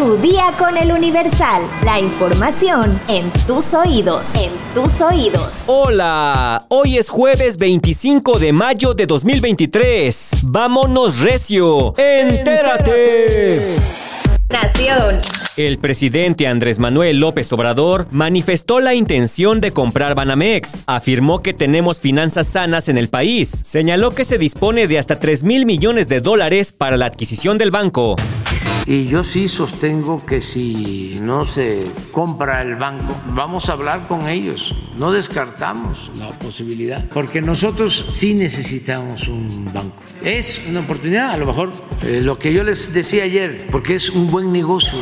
Tu día con el Universal. La información en tus oídos. En tus oídos. Hola, hoy es jueves 25 de mayo de 2023. Vámonos recio. Entérate. Nación. El presidente Andrés Manuel López Obrador manifestó la intención de comprar Banamex. Afirmó que tenemos finanzas sanas en el país. Señaló que se dispone de hasta 3 mil millones de dólares para la adquisición del banco. Y yo sí sostengo que si no se compra el banco, vamos a hablar con ellos. No descartamos la posibilidad, porque nosotros sí necesitamos un banco. Es una oportunidad, a lo mejor eh, lo que yo les decía ayer, porque es un buen negocio.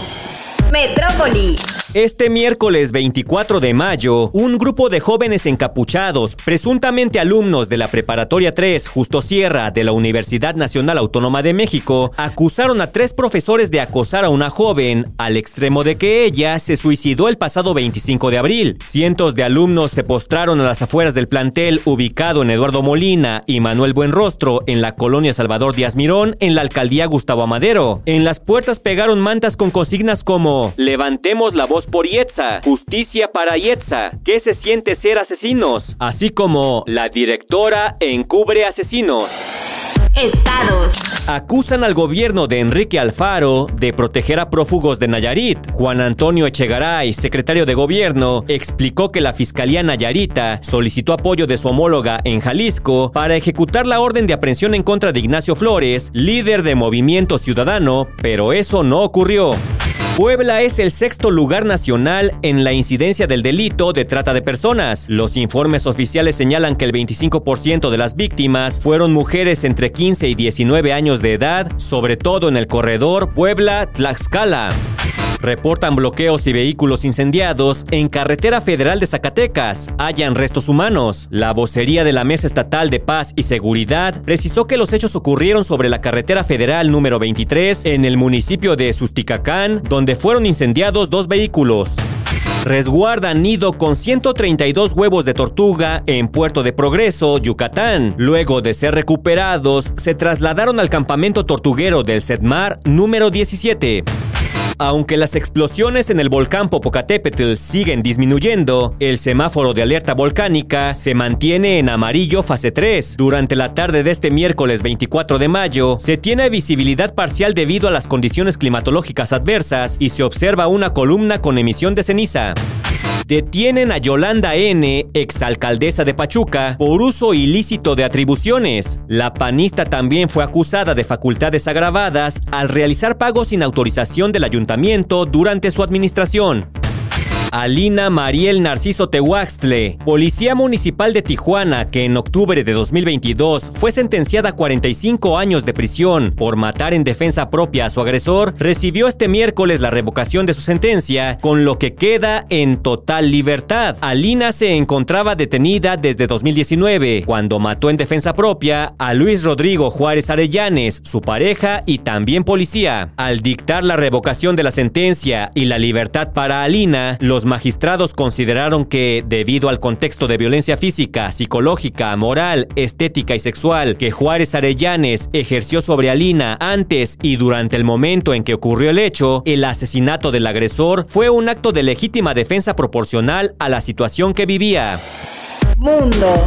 Metrópoli. Este miércoles 24 de mayo, un grupo de jóvenes encapuchados, presuntamente alumnos de la Preparatoria 3 Justo Sierra de la Universidad Nacional Autónoma de México, acusaron a tres profesores de acosar a una joven al extremo de que ella se suicidó el pasado 25 de abril. Cientos de alumnos se postraron a las afueras del plantel ubicado en Eduardo Molina y Manuel Buenrostro en la colonia Salvador Díaz Mirón en la alcaldía Gustavo Amadero. En las puertas pegaron mantas con consignas como Levantemos la voz por Yetza, justicia para Yetza, ¿qué se siente ser asesinos? Así como la directora encubre asesinos. Estados. Acusan al gobierno de Enrique Alfaro de proteger a prófugos de Nayarit. Juan Antonio Echegaray, secretario de gobierno, explicó que la Fiscalía Nayarita solicitó apoyo de su homóloga en Jalisco para ejecutar la orden de aprehensión en contra de Ignacio Flores, líder de Movimiento Ciudadano, pero eso no ocurrió. Puebla es el sexto lugar nacional en la incidencia del delito de trata de personas. Los informes oficiales señalan que el 25% de las víctimas fueron mujeres entre 15 y 19 años de edad, sobre todo en el corredor Puebla-Tlaxcala. Reportan bloqueos y vehículos incendiados en carretera federal de Zacatecas. Hayan restos humanos. La vocería de la Mesa Estatal de Paz y Seguridad precisó que los hechos ocurrieron sobre la carretera federal número 23 en el municipio de Susticacán, donde fueron incendiados dos vehículos. Resguardan nido con 132 huevos de tortuga en Puerto de Progreso, Yucatán. Luego de ser recuperados, se trasladaron al campamento tortuguero del Sedmar número 17. Aunque las explosiones en el volcán Popocatépetl siguen disminuyendo, el semáforo de alerta volcánica se mantiene en amarillo fase 3. Durante la tarde de este miércoles 24 de mayo, se tiene visibilidad parcial debido a las condiciones climatológicas adversas y se observa una columna con emisión de ceniza. Detienen a Yolanda N., exalcaldesa de Pachuca, por uso ilícito de atribuciones. La panista también fue acusada de facultades agravadas al realizar pagos sin autorización del ayuntamiento durante su administración. Alina Mariel Narciso Tehuaxtle, policía municipal de Tijuana, que en octubre de 2022 fue sentenciada a 45 años de prisión por matar en defensa propia a su agresor, recibió este miércoles la revocación de su sentencia, con lo que queda en total libertad. Alina se encontraba detenida desde 2019, cuando mató en defensa propia a Luis Rodrigo Juárez Arellanes, su pareja y también policía. Al dictar la revocación de la sentencia y la libertad para Alina, los los magistrados consideraron que, debido al contexto de violencia física, psicológica, moral, estética y sexual que Juárez Arellanes ejerció sobre Alina antes y durante el momento en que ocurrió el hecho, el asesinato del agresor fue un acto de legítima defensa proporcional a la situación que vivía. Mundo.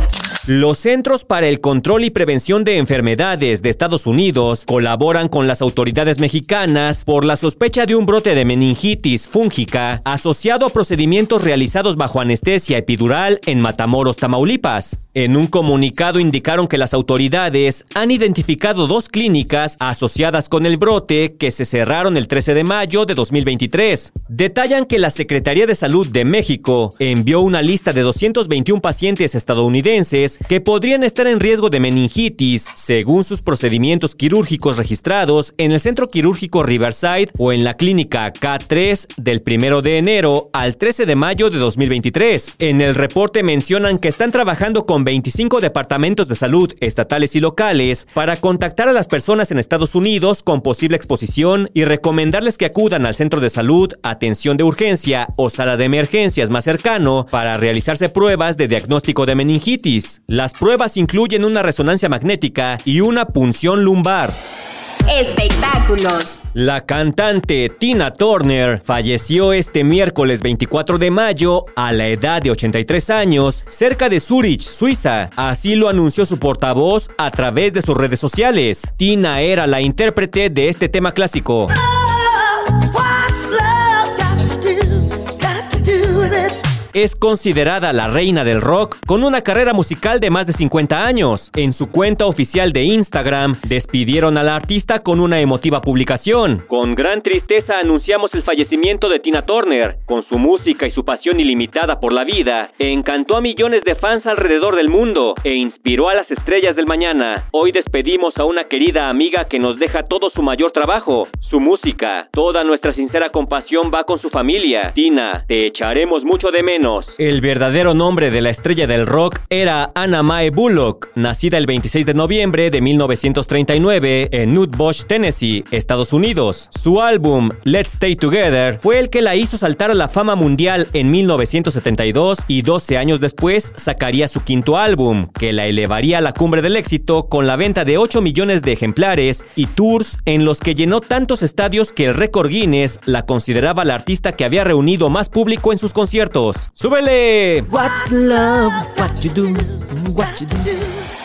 Los Centros para el Control y Prevención de Enfermedades de Estados Unidos colaboran con las autoridades mexicanas por la sospecha de un brote de meningitis fúngica asociado a procedimientos realizados bajo anestesia epidural en Matamoros, Tamaulipas. En un comunicado indicaron que las autoridades han identificado dos clínicas asociadas con el brote que se cerraron el 13 de mayo de 2023. Detallan que la Secretaría de Salud de México envió una lista de 221 pacientes estadounidenses que podrían estar en riesgo de meningitis según sus procedimientos quirúrgicos registrados en el Centro Quirúrgico Riverside o en la clínica K3 del 1 de enero al 13 de mayo de 2023. En el reporte mencionan que están trabajando con 25 departamentos de salud estatales y locales para contactar a las personas en Estados Unidos con posible exposición y recomendarles que acudan al centro de salud, atención de urgencia o sala de emergencias más cercano para realizarse pruebas de diagnóstico de meningitis. Las pruebas incluyen una resonancia magnética y una punción lumbar. Espectáculos. La cantante Tina Turner falleció este miércoles 24 de mayo a la edad de 83 años cerca de Zurich, Suiza. Así lo anunció su portavoz a través de sus redes sociales. Tina era la intérprete de este tema clásico. Es considerada la reina del rock con una carrera musical de más de 50 años. En su cuenta oficial de Instagram, despidieron a la artista con una emotiva publicación. Con gran tristeza anunciamos el fallecimiento de Tina Turner. Con su música y su pasión ilimitada por la vida, encantó a millones de fans alrededor del mundo e inspiró a las estrellas del mañana. Hoy despedimos a una querida amiga que nos deja todo su mayor trabajo, su música. Toda nuestra sincera compasión va con su familia. Tina, te echaremos mucho de menos el verdadero nombre de la estrella del rock era Anna Mae Bullock, nacida el 26 de noviembre de 1939 en Nutbush, Tennessee, Estados Unidos. Su álbum Let's Stay Together fue el que la hizo saltar a la fama mundial en 1972 y 12 años después sacaría su quinto álbum, que la elevaría a la cumbre del éxito con la venta de 8 millones de ejemplares y tours en los que llenó tantos estadios que el récord Guinness la consideraba la artista que había reunido más público en sus conciertos. ¡Súbele! What's love? What you do? What you do?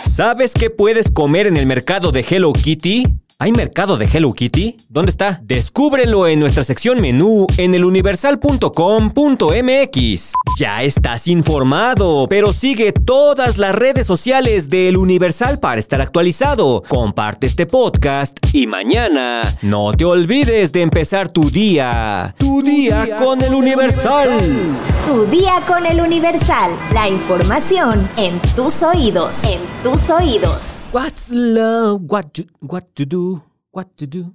¿Sabes qué puedes comer en el mercado de Hello Kitty? ¿Hay mercado de Hello Kitty? ¿Dónde está? Descúbrelo en nuestra sección menú en eluniversal.com.mx. Ya estás informado, pero sigue todas las redes sociales de El Universal para estar actualizado. Comparte este podcast y mañana no te olvides de empezar tu día. Tu día, con El Universal. Tu día con El Universal. La información en tus oídos. En tus oídos. What's love? What to, what to do? What to do?